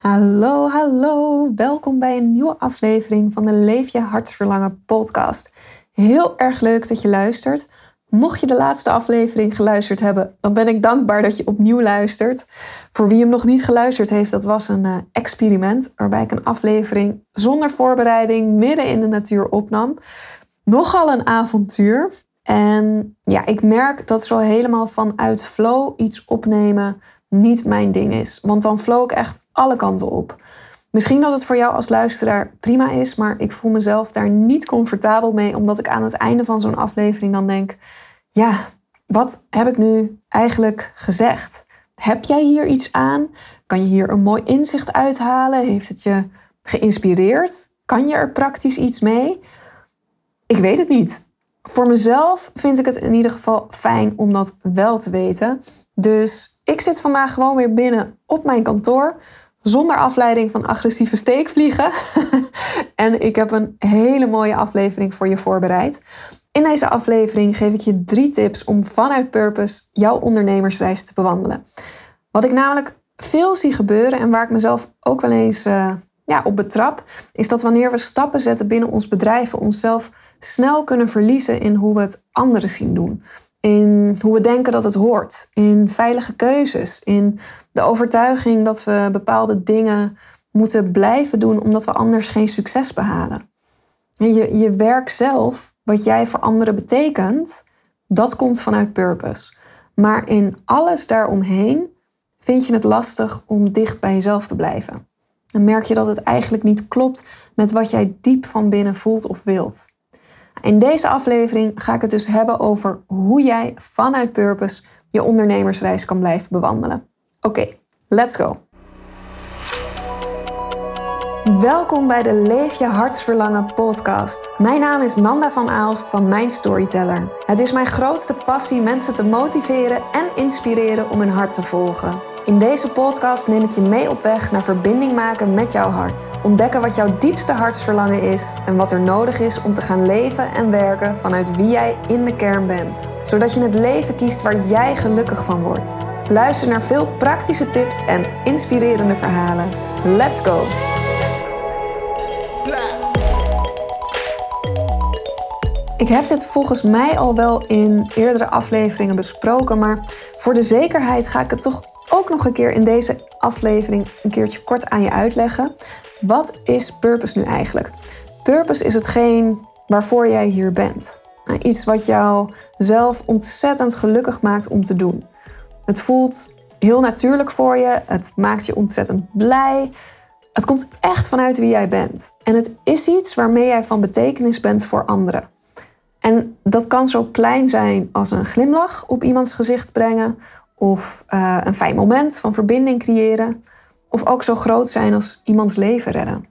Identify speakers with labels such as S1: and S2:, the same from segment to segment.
S1: Hallo, hallo. Welkom bij een nieuwe aflevering van de Leef je hartsverlangen podcast. Heel erg leuk dat je luistert. Mocht je de laatste aflevering geluisterd hebben, dan ben ik dankbaar dat je opnieuw luistert. Voor wie hem nog niet geluisterd heeft, dat was een uh, experiment waarbij ik een aflevering zonder voorbereiding midden in de natuur opnam. Nogal een avontuur. En ja, ik merk dat zo helemaal vanuit flow iets opnemen niet mijn ding is. Want dan flow ik echt alle kanten op. Misschien dat het voor jou als luisteraar prima is, maar ik voel mezelf daar niet comfortabel mee, omdat ik aan het einde van zo'n aflevering dan denk: ja, wat heb ik nu eigenlijk gezegd? Heb jij hier iets aan? Kan je hier een mooi inzicht uithalen? Heeft het je geïnspireerd? Kan je er praktisch iets mee? Ik weet het niet. Voor mezelf vind ik het in ieder geval fijn om dat wel te weten. Dus ik zit vandaag gewoon weer binnen op mijn kantoor. Zonder afleiding van agressieve steekvliegen. en ik heb een hele mooie aflevering voor je voorbereid. In deze aflevering geef ik je drie tips om vanuit Purpose jouw ondernemersreis te bewandelen. Wat ik namelijk veel zie gebeuren en waar ik mezelf ook wel eens uh, ja, op betrap, is dat wanneer we stappen zetten binnen ons bedrijf, we onszelf snel kunnen verliezen in hoe we het anderen zien doen. In hoe we denken dat het hoort. In veilige keuzes. In de overtuiging dat we bepaalde dingen moeten blijven doen omdat we anders geen succes behalen. Je, je werk zelf, wat jij voor anderen betekent, dat komt vanuit purpose. Maar in alles daaromheen vind je het lastig om dicht bij jezelf te blijven. Dan merk je dat het eigenlijk niet klopt met wat jij diep van binnen voelt of wilt. In deze aflevering ga ik het dus hebben over hoe jij vanuit Purpose je ondernemersreis kan blijven bewandelen. Oké, let's go. Welkom bij de Leef je hartsverlangen podcast. Mijn naam is Nanda van Aalst van Mijn Storyteller. Het is mijn grootste passie mensen te motiveren en inspireren om hun hart te volgen. In deze podcast neem ik je mee op weg naar verbinding maken met jouw hart. Ontdekken wat jouw diepste hartsverlangen is en wat er nodig is om te gaan leven en werken vanuit wie jij in de kern bent. Zodat je het leven kiest waar jij gelukkig van wordt. Luister naar veel praktische tips en inspirerende verhalen. Let's go! Ik heb dit volgens mij al wel in eerdere afleveringen besproken, maar voor de zekerheid ga ik het toch ook nog een keer in deze aflevering een keertje kort aan je uitleggen. Wat is purpose nu eigenlijk? Purpose is hetgeen waarvoor jij hier bent. Nou, iets wat jou zelf ontzettend gelukkig maakt om te doen. Het voelt heel natuurlijk voor je, het maakt je ontzettend blij. Het komt echt vanuit wie jij bent. En het is iets waarmee jij van betekenis bent voor anderen. En dat kan zo klein zijn als een glimlach op iemands gezicht brengen, of uh, een fijn moment van verbinding creëren. Of ook zo groot zijn als iemands leven redden.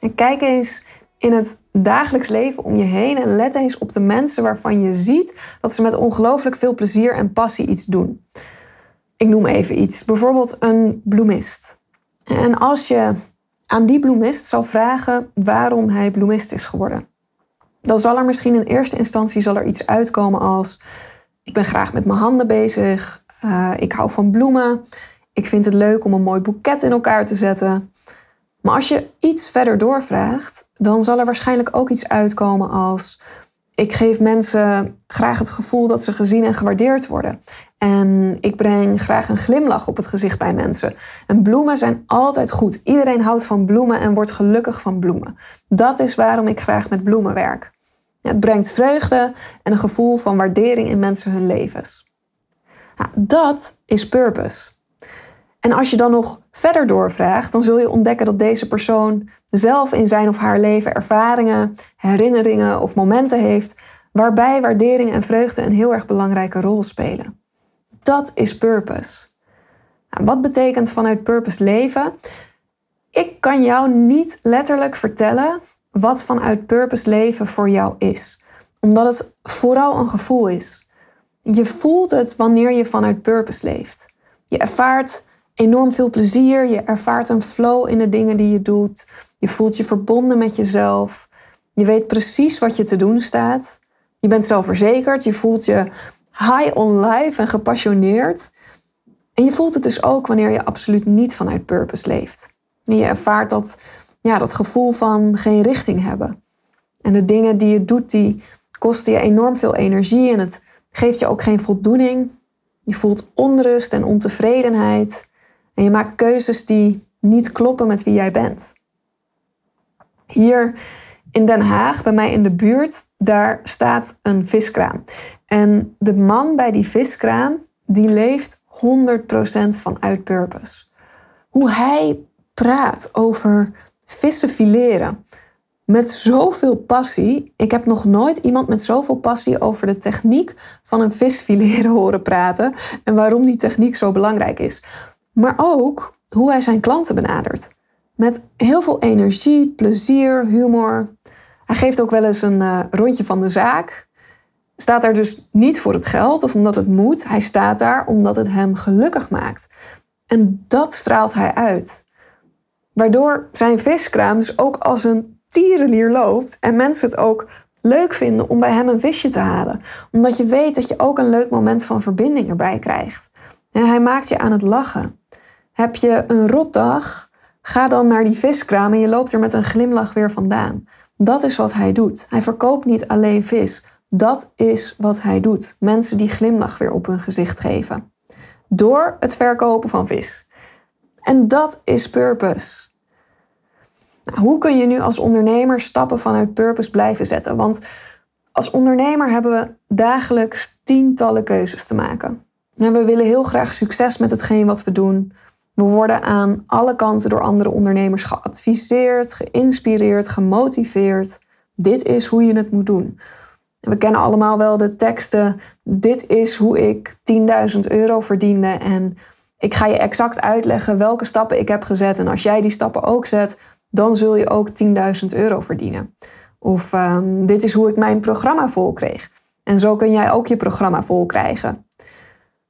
S1: En kijk eens in het dagelijks leven om je heen en let eens op de mensen waarvan je ziet dat ze met ongelooflijk veel plezier en passie iets doen. Ik noem even iets, bijvoorbeeld een bloemist. En als je aan die bloemist zou vragen waarom hij bloemist is geworden, dan zal er misschien in eerste instantie zal er iets uitkomen als ik ben graag met mijn handen bezig, uh, ik hou van bloemen. Ik vind het leuk om een mooi boeket in elkaar te zetten. Maar als je iets verder doorvraagt, dan zal er waarschijnlijk ook iets uitkomen als: ik geef mensen graag het gevoel dat ze gezien en gewaardeerd worden. En ik breng graag een glimlach op het gezicht bij mensen. En bloemen zijn altijd goed. Iedereen houdt van bloemen en wordt gelukkig van bloemen. Dat is waarom ik graag met bloemen werk. Het brengt vreugde en een gevoel van waardering in mensen hun levens. Nou, dat is purpose. En als je dan nog verder doorvraagt, dan zul je ontdekken dat deze persoon zelf in zijn of haar leven ervaringen, herinneringen of momenten heeft waarbij waardering en vreugde een heel erg belangrijke rol spelen. Dat is purpose. Nou, wat betekent vanuit purpose leven? Ik kan jou niet letterlijk vertellen wat vanuit purpose leven voor jou is, omdat het vooral een gevoel is. Je voelt het wanneer je vanuit purpose leeft. Je ervaart enorm veel plezier, je ervaart een flow in de dingen die je doet. Je voelt je verbonden met jezelf. Je weet precies wat je te doen staat. Je bent zelfverzekerd, je voelt je high on life en gepassioneerd. En je voelt het dus ook wanneer je absoluut niet vanuit purpose leeft. En je ervaart dat, ja, dat gevoel van geen richting hebben. En de dingen die je doet, die kosten je enorm veel energie en het geeft je ook geen voldoening. Je voelt onrust en ontevredenheid. En je maakt keuzes die niet kloppen met wie jij bent. Hier in Den Haag, bij mij in de buurt, daar staat een viskraam. En de man bij die viskraam, die leeft 100% vanuit purpose. Hoe hij praat over vissen fileren met zoveel passie. Ik heb nog nooit iemand met zoveel passie over de techniek van een vis fileren horen praten en waarom die techniek zo belangrijk is. Maar ook hoe hij zijn klanten benadert. Met heel veel energie, plezier, humor. Hij geeft ook wel eens een uh, rondje van de zaak. Staat daar dus niet voor het geld of omdat het moet. Hij staat daar omdat het hem gelukkig maakt. En dat straalt hij uit. Waardoor zijn viskraam dus ook als een tierenlier loopt en mensen het ook leuk vinden om bij hem een visje te halen. Omdat je weet dat je ook een leuk moment van verbinding erbij krijgt. En hij maakt je aan het lachen. Heb je een rotdag? Ga dan naar die viskraam en je loopt er met een glimlach weer vandaan. Dat is wat hij doet. Hij verkoopt niet alleen vis. Dat is wat hij doet. Mensen die glimlach weer op hun gezicht geven. Door het verkopen van vis. En dat is purpose. Hoe kun je nu als ondernemer stappen vanuit purpose blijven zetten? Want als ondernemer hebben we dagelijks tientallen keuzes te maken. En we willen heel graag succes met hetgeen wat we doen. We worden aan alle kanten door andere ondernemers geadviseerd, geïnspireerd, gemotiveerd. Dit is hoe je het moet doen. We kennen allemaal wel de teksten. Dit is hoe ik 10.000 euro verdiende. En ik ga je exact uitleggen welke stappen ik heb gezet. En als jij die stappen ook zet, dan zul je ook 10.000 euro verdienen. Of um, dit is hoe ik mijn programma vol kreeg. En zo kun jij ook je programma vol krijgen.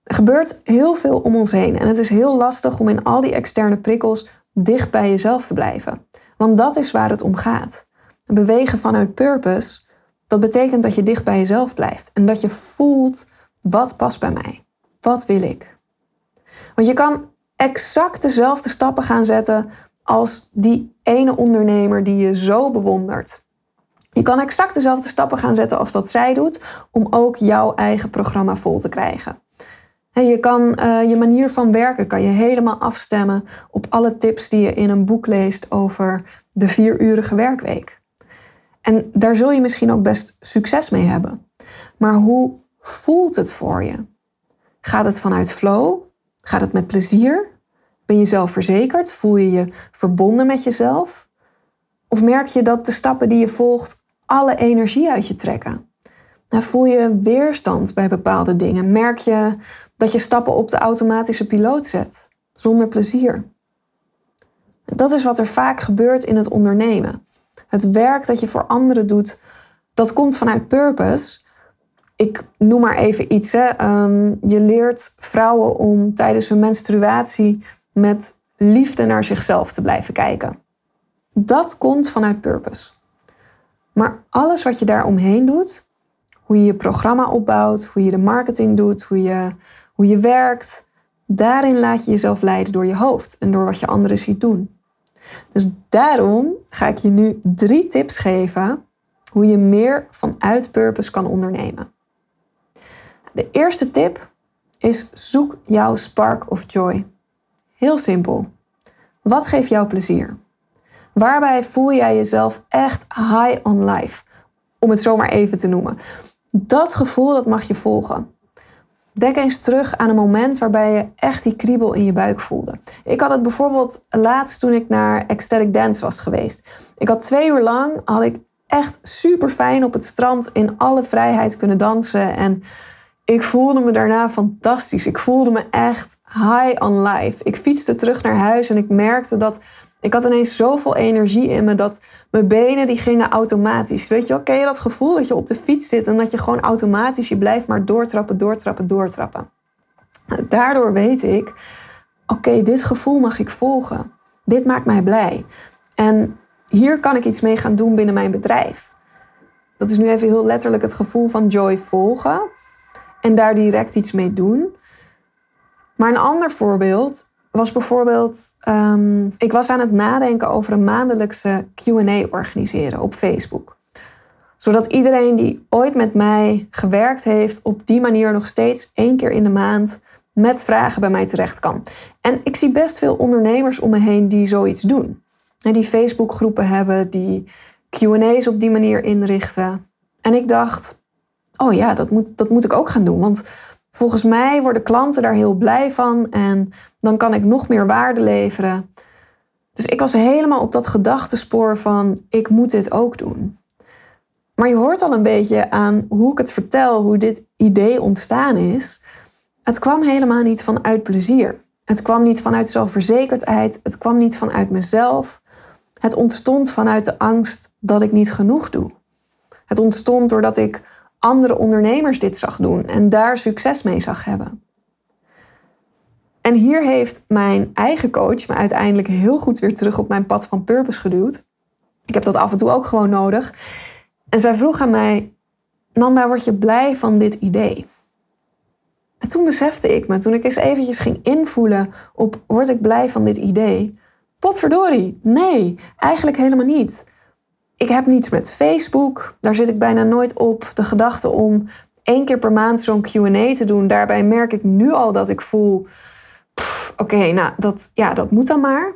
S1: Er gebeurt heel veel om ons heen en het is heel lastig om in al die externe prikkels dicht bij jezelf te blijven. Want dat is waar het om gaat. Bewegen vanuit purpose, dat betekent dat je dicht bij jezelf blijft en dat je voelt wat past bij mij. Wat wil ik? Want je kan exact dezelfde stappen gaan zetten als die ene ondernemer die je zo bewondert. Je kan exact dezelfde stappen gaan zetten als dat zij doet om ook jouw eigen programma vol te krijgen. En je kan uh, je manier van werken kan je helemaal afstemmen op alle tips die je in een boek leest over de vierurige werkweek. En daar zul je misschien ook best succes mee hebben. Maar hoe voelt het voor je? Gaat het vanuit flow? Gaat het met plezier? Ben je zelfverzekerd? Voel je je verbonden met jezelf? Of merk je dat de stappen die je volgt alle energie uit je trekken? Nou, voel je weerstand bij bepaalde dingen? Merk je dat je stappen op de automatische piloot zet, zonder plezier? Dat is wat er vaak gebeurt in het ondernemen. Het werk dat je voor anderen doet, dat komt vanuit purpose. Ik noem maar even iets. Hè. Ehm, je leert vrouwen om tijdens hun menstruatie met liefde naar zichzelf te blijven kijken. Dat komt vanuit purpose. Maar alles wat je daar omheen doet, hoe je je programma opbouwt, hoe je de marketing doet, hoe je, hoe je werkt, daarin laat je jezelf leiden door je hoofd en door wat je anderen ziet doen. Dus daarom ga ik je nu drie tips geven hoe je meer vanuit purpose kan ondernemen. De eerste tip is zoek jouw spark of joy. Heel simpel. Wat geeft jou plezier? Waarbij voel jij jezelf echt high on life? Om het zomaar even te noemen. Dat gevoel dat mag je volgen. Denk eens terug aan een moment waarbij je echt die kriebel in je buik voelde. Ik had het bijvoorbeeld laatst toen ik naar Ecstatic Dance was geweest. Ik had twee uur lang had ik echt super fijn op het strand in alle vrijheid kunnen dansen. En ik voelde me daarna fantastisch. Ik voelde me echt high on life. Ik fietste terug naar huis en ik merkte dat ik had ineens zoveel energie in me dat mijn benen die gingen automatisch. Weet je wel, ken je dat gevoel dat je op de fiets zit en dat je gewoon automatisch, je blijft maar doortrappen, doortrappen, doortrappen. Daardoor weet ik, oké, dit gevoel mag ik volgen. Dit maakt mij blij. En hier kan ik iets mee gaan doen binnen mijn bedrijf. Dat is nu even heel letterlijk het gevoel van joy volgen en daar direct iets mee doen. Maar een ander voorbeeld was bijvoorbeeld, ehm, ik was aan het nadenken over een maandelijkse QA organiseren op Facebook. Zodat iedereen die ooit met mij gewerkt heeft, op die manier nog steeds één keer in de maand met vragen bij mij terecht kan. En ik zie best veel ondernemers om me heen die zoiets doen. En die Facebookgroepen hebben, die QA's op die manier inrichten. En ik dacht, oh ja, dat moet, dat moet ik ook gaan doen. Want volgens mij worden klanten daar heel blij van en dan kan ik nog meer waarde leveren. Dus ik was helemaal op dat gedachtespoor van ik moet dit ook doen. Maar je hoort al een beetje aan hoe ik het vertel, hoe dit idee ontstaan is. Het kwam helemaal niet vanuit plezier. Het kwam niet vanuit zelfverzekerdheid. Het kwam niet vanuit mezelf. Het ontstond vanuit de angst dat ik niet genoeg doe. Het ontstond doordat ik andere ondernemers dit zag doen en daar succes mee zag hebben. En hier heeft mijn eigen coach me uiteindelijk heel goed weer terug op mijn pad van purpose geduwd. Ik heb dat af en toe ook gewoon nodig. En zij vroeg aan mij: Nanda, word je blij van dit idee? En toen besefte ik me, toen ik eens eventjes ging invoelen op word ik blij van dit idee? Potverdorie, nee, eigenlijk helemaal niet. Ik heb niets met Facebook, daar zit ik bijna nooit op. De gedachte om één keer per maand zo'n QA te doen, daarbij merk ik nu al dat ik voel: oké, nou dat, ja, dat moet dan maar.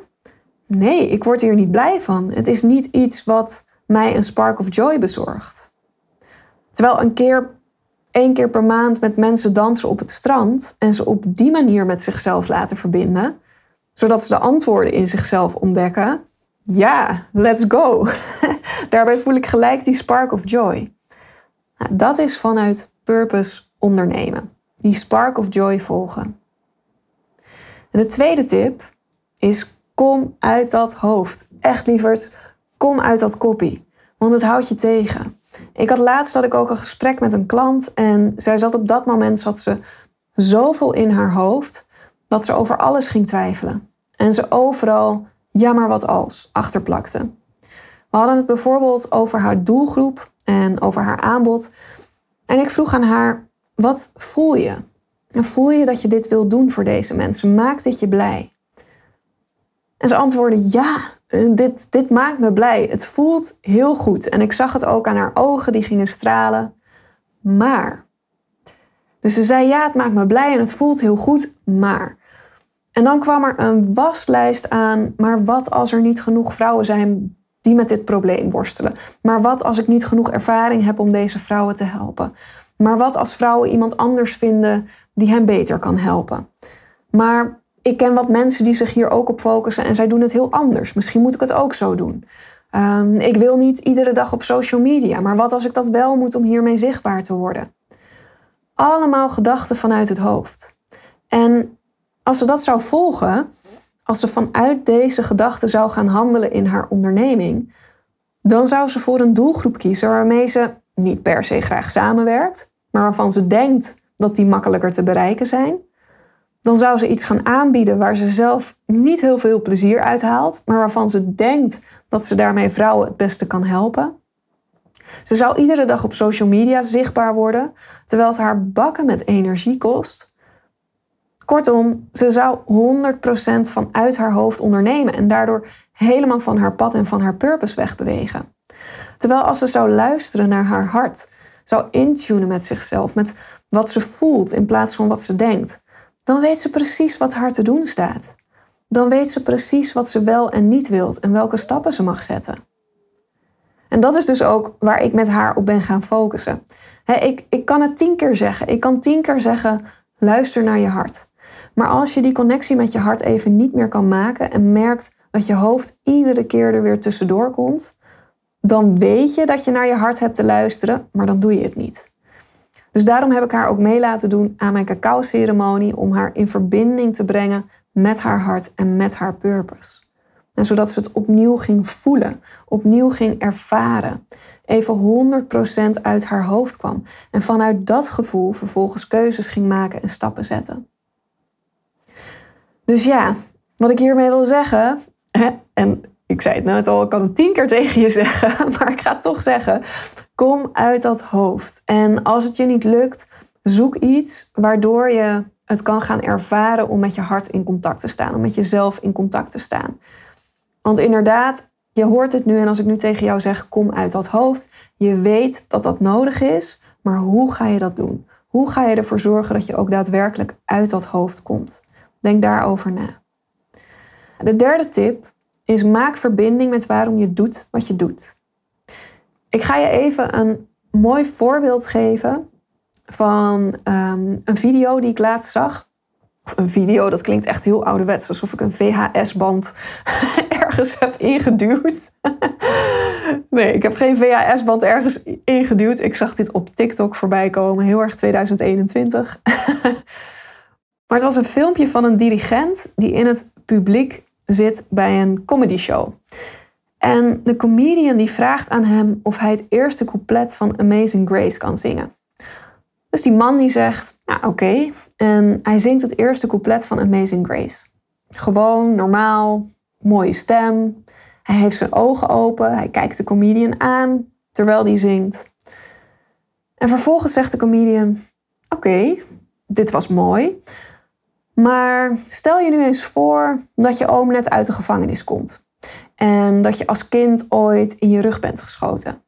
S1: Nee, ik word hier niet blij van. Het is niet iets wat mij een spark of joy bezorgt. Terwijl een keer één keer per maand met mensen dansen op het strand en ze op die manier met zichzelf laten verbinden, zodat ze de antwoorden in zichzelf ontdekken. Ja, let's go. Daarbij voel ik gelijk die spark of joy. Nou, dat is vanuit purpose ondernemen. Die spark of joy volgen. En de tweede tip is kom uit dat hoofd. Echt lieverd, kom uit dat koppie. Want het houdt je tegen. Ik had laatst had ik ook een gesprek met een klant en zij zat op dat moment zat ze zoveel in haar hoofd dat ze over alles ging twijfelen. En ze overal ja maar wat als achterplakte. We hadden het bijvoorbeeld over haar doelgroep en over haar aanbod. En ik vroeg aan haar: wat voel je? Voel je dat je dit wil doen voor deze mensen? Maakt dit je blij? En ze antwoordde ja, dit, dit maakt me blij. Het voelt heel goed. En ik zag het ook aan haar ogen, die gingen stralen. Maar. Dus ze zei: Ja, het maakt me blij en het voelt heel goed, maar. En dan kwam er een waslijst aan. Maar wat als er niet genoeg vrouwen zijn die met dit probleem worstelen? Maar wat als ik niet genoeg ervaring heb om deze vrouwen te helpen? Maar wat als vrouwen iemand anders vinden die hen beter kan helpen? Maar ik ken wat mensen die zich hier ook op focussen en zij doen het heel anders. Misschien moet ik het ook zo doen. Um, ik wil niet iedere dag op social media, maar wat als ik dat wel moet om hiermee zichtbaar te worden? Allemaal gedachten vanuit het hoofd. En als ze dat zou volgen, als ze vanuit deze gedachten zou gaan handelen in haar onderneming, dan zou ze voor een doelgroep kiezen waarmee ze niet per se graag samenwerkt, maar waarvan ze denkt dat die makkelijker te bereiken zijn dan zou ze iets gaan aanbieden waar ze zelf niet heel veel plezier uit haalt, maar waarvan ze denkt dat ze daarmee vrouwen het beste kan helpen. Ze zou iedere dag op social media zichtbaar worden, terwijl het haar bakken met energie kost. Kortom, ze zou 100% vanuit haar hoofd ondernemen en daardoor helemaal van haar pad en van haar purpose wegbewegen. Terwijl als ze zou luisteren naar haar hart, zou intunen met zichzelf, met wat ze voelt in plaats van wat ze denkt, dan weet ze precies wat haar te doen staat. Dan weet ze precies wat ze wel en niet wilt en welke stappen ze mag zetten. En dat is dus ook waar ik met haar op ben gaan focussen. ik, ik kan het tien keer zeggen. Ik kan tien keer zeggen: luister naar je hart. Maar als je die connectie met je hart even niet meer kan maken en merkt dat je hoofd iedere keer er weer tussendoor komt, dan weet je dat je naar je hart hebt te luisteren, maar dan doe je het niet. Dus daarom heb ik haar ook mee laten doen aan mijn cacao-ceremonie om haar in verbinding te brengen met haar hart en met haar purpose. En zodat ze het opnieuw ging voelen, opnieuw ging ervaren, even 100% uit haar hoofd kwam en vanuit dat gevoel vervolgens keuzes ging maken en stappen zetten. Dus ja, wat ik hiermee wil zeggen, en ik zei het net al, ik kan het tien keer tegen je zeggen, maar ik ga het toch zeggen. Kom uit dat hoofd. En als het je niet lukt, zoek iets waardoor je het kan gaan ervaren om met je hart in contact te staan, om met jezelf in contact te staan. Want inderdaad, je hoort het nu en als ik nu tegen jou zeg, kom uit dat hoofd, je weet dat dat nodig is, maar hoe ga je dat doen? Hoe ga je ervoor zorgen dat je ook daadwerkelijk uit dat hoofd komt? Denk daarover na. De derde tip is maak verbinding met waarom je doet wat je doet. Ik ga je even een mooi voorbeeld geven van ehm, een video die ik laatst zag. Of een video, dat klinkt echt heel ouderwets, alsof ik een VHS-band ergens heb ingeduwd. nee, ik heb geen VHS-band ergens ingeduwd. Ik zag dit op TikTok voorbij komen, heel erg 2021. maar het was een filmpje van een dirigent die in het publiek zit bij een comedy show. En de comedian die vraagt aan hem of hij het eerste couplet van Amazing Grace kan zingen. Dus die man die zegt, ja oké. En hij zingt het eerste couplet van Amazing Grace. Gewoon, normaal, mooie stem. Hij heeft zijn ogen open, hij kijkt de comedian aan terwijl die zingt. En vervolgens zegt de comedian, oké, dit was mooi. Maar stel je nu eens voor dat je oom net uit de gevangenis komt. En dat je als kind ooit in je rug bent geschoten.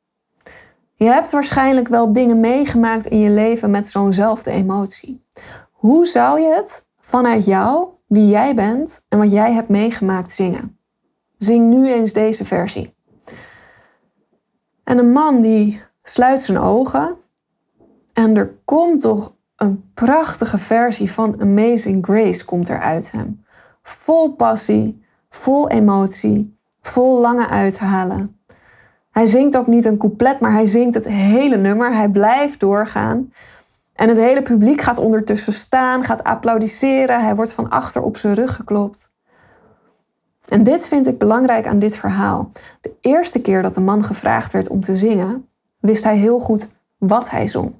S1: Je hebt waarschijnlijk wel dingen meegemaakt in je leven met zo'nzelfde emotie. Hoe zou je het vanuit jou, wie jij bent en wat jij hebt meegemaakt, zingen? Zing nu eens deze versie. En een man die sluit zijn ogen en er komt toch een prachtige versie van Amazing Grace komt er uit hem. Vol passie, vol emotie, vol lange uithalen. Hij zingt ook niet een couplet, maar hij zingt het hele nummer. Hij blijft doorgaan. En het hele publiek gaat ondertussen staan, gaat applaudisseren. Hij wordt van achter op zijn rug geklopt. En dit vind ik belangrijk aan dit verhaal. De eerste keer dat de man gevraagd werd om te zingen, wist hij heel goed wat hij zong.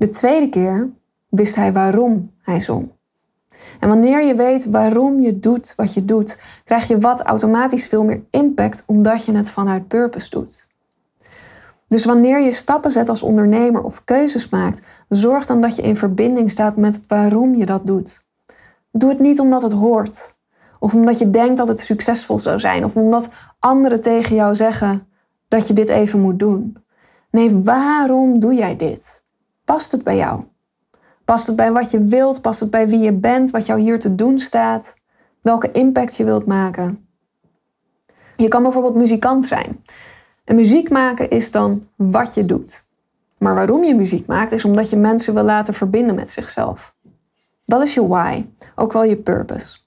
S1: De tweede keer wist hij waarom hij zong. En wanneer je weet waarom je doet wat je doet, krijg je wat automatisch veel meer impact omdat je het vanuit purpose doet. Dus wanneer je stappen zet als ondernemer of keuzes maakt, zorg dan dat je in verbinding staat met waarom je dat doet. Doe het niet omdat het hoort, of omdat je denkt dat het succesvol zou zijn, of omdat anderen tegen jou zeggen dat je dit even moet doen. Nee, waarom doe jij dit? Past het bij jou? Past het bij wat je wilt? Past het bij wie je bent? Wat jou hier te doen staat? Welke impact je wilt maken? Je kan bijvoorbeeld muzikant zijn. En muziek maken is dan wat je doet. Maar waarom je muziek maakt is omdat je mensen wil laten verbinden met zichzelf. Dat is je why, ook wel je purpose.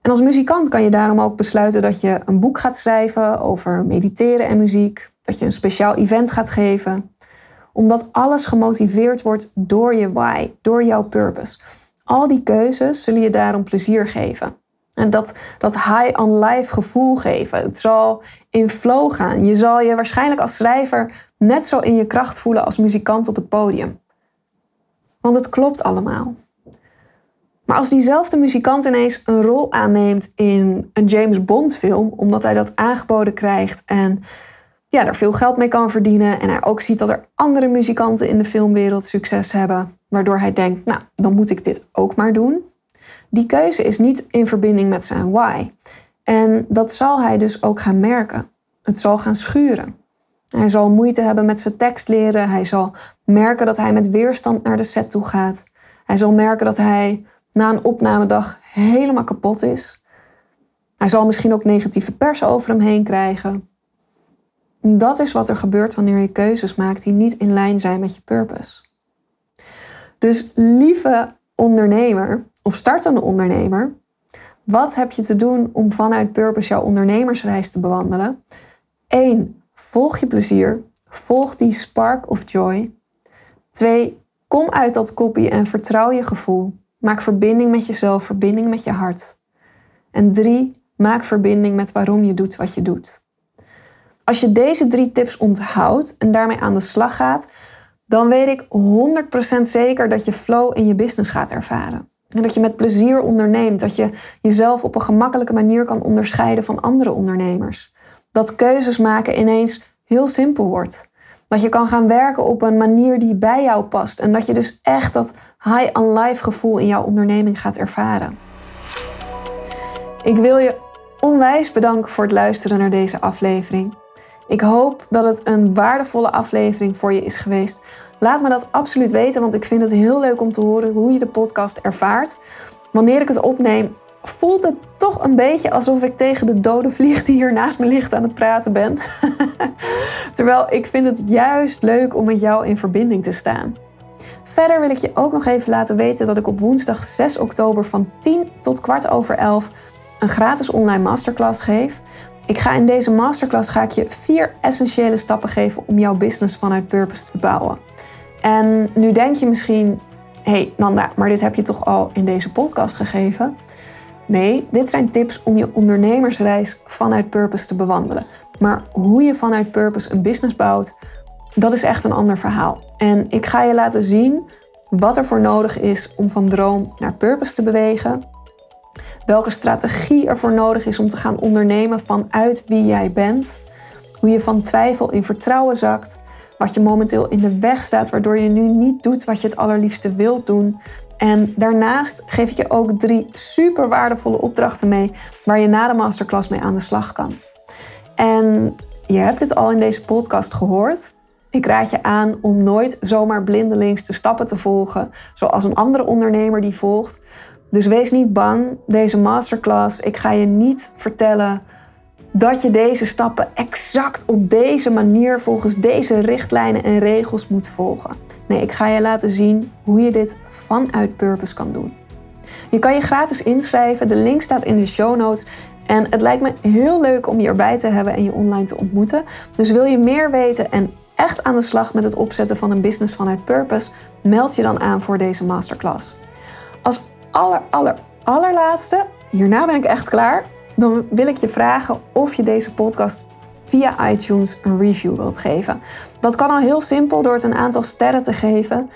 S1: En als muzikant kan je daarom ook besluiten dat je een boek gaat schrijven over mediteren en muziek, dat je een speciaal event gaat geven, omdat alles gemotiveerd wordt door je why, door jouw purpose. Al die keuzes zullen je daarom plezier geven. En dat, dat high on life gevoel geven. Het zal in flow gaan. Je zal je waarschijnlijk als schrijver net zo in je kracht voelen als muzikant op het podium. Want het klopt allemaal. Maar als diezelfde muzikant ineens een rol aanneemt in een James Bond film, omdat hij dat aangeboden krijgt en ja, er veel geld mee kan verdienen. En hij ook ziet dat er andere muzikanten in de filmwereld succes hebben. Waardoor hij denkt, nou, dan moet ik dit ook maar doen. Die keuze is niet in verbinding met zijn why. En dat zal hij dus ook gaan merken. Het zal gaan schuren. Hij zal moeite hebben met zijn tekst leren. Hij zal merken dat hij met weerstand naar de set toe gaat. Hij zal merken dat hij na een opnamedag helemaal kapot is. Hij zal misschien ook negatieve pers over hem heen krijgen. Dat is wat er gebeurt wanneer je keuzes maakt die niet in lijn zijn met je purpose. Dus lieve ondernemer of startende ondernemer, wat heb je te doen om vanuit purpose jouw ondernemersreis te bewandelen? 1. Volg je plezier. Volg die spark of joy. 2. Kom uit dat kopie en vertrouw je gevoel. Maak verbinding met jezelf, verbinding met je hart. En 3. Maak verbinding met waarom je doet wat je doet. Als je deze drie tips onthoudt en daarmee aan de slag gaat, dan weet ik 100% zeker dat je flow in je business gaat ervaren. En dat je met plezier onderneemt, dat je jezelf op een gemakkelijke manier kan onderscheiden van andere ondernemers. Dat keuzes maken ineens heel simpel wordt. Dat je kan gaan werken op een manier die bij jou past. En dat je dus echt dat high on life gevoel in jouw onderneming gaat ervaren. Ik wil je onwijs bedanken voor het luisteren naar deze aflevering. Ik hoop dat het een waardevolle aflevering voor je is geweest. Laat me dat absoluut weten, want ik vind het heel leuk om te horen hoe je de podcast ervaart. Wanneer ik het opneem, voelt het toch een beetje alsof ik tegen de dode vlieg die hier naast me ligt aan het praten ben. Terwijl ik vind het juist leuk om met jou in verbinding te staan. Verder wil ik je ook nog even laten weten dat ik op woensdag 6 oktober van 10 tot kwart over 11 een gratis online masterclass geef. Ik ga in deze masterclass ga ik je vier essentiële stappen geven om jouw business vanuit purpose te bouwen. En nu denk je misschien, hé hey Nanda, maar dit heb je toch al in deze podcast gegeven? Nee, dit zijn tips om je ondernemersreis vanuit purpose te bewandelen. Maar hoe je vanuit purpose een business bouwt, dat is echt een ander verhaal. En ik ga je laten zien wat er voor nodig is om van droom naar purpose te bewegen. Welke strategie er voor nodig is om te gaan ondernemen vanuit wie jij bent. Hoe je van twijfel in vertrouwen zakt. Wat je momenteel in de weg staat, waardoor je nu niet doet wat je het allerliefste wilt doen. En daarnaast geef ik je ook drie super waardevolle opdrachten mee waar je na de masterclass mee aan de slag kan. En je hebt het al in deze podcast gehoord. Ik raad je aan om nooit zomaar blindelings de stappen te volgen, zoals een andere ondernemer die volgt. Dus wees niet bang, deze masterclass. Ik ga je niet vertellen dat je deze stappen exact op deze manier volgens deze richtlijnen en regels moet volgen. Nee, ik ga je laten zien hoe je dit vanuit Purpose kan doen. Je kan je gratis inschrijven, de link staat in de show notes. En het lijkt me heel leuk om je erbij te hebben en je online te ontmoeten. Dus wil je meer weten en echt aan de slag met het opzetten van een business vanuit Purpose, meld je dan aan voor deze masterclass. Aller, aller, allerlaatste, hierna ben ik echt klaar, dan wil ik je vragen of je deze podcast via iTunes een review wilt geven. Dat kan al heel simpel door het een aantal sterren te geven.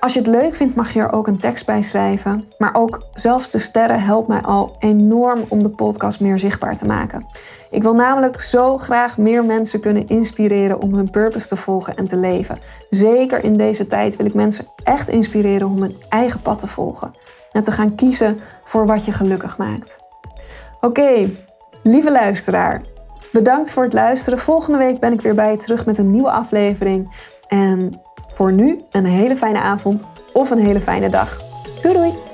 S1: Als je het leuk vindt, mag je er ook een tekst bij schrijven. Maar ook zelfs de sterren helpt mij al enorm om de podcast meer zichtbaar te maken. Ik wil namelijk zo graag meer mensen kunnen inspireren om hun purpose te volgen en te leven. Zeker in deze tijd wil ik mensen echt inspireren om hun eigen pad te volgen. En te gaan kiezen voor wat je gelukkig maakt. Oké, lieve luisteraar. Bedankt voor het luisteren. Volgende week ben ik weer bij je terug met een nieuwe aflevering. En voor nu een hele fijne avond of een hele fijne dag. Doei doei!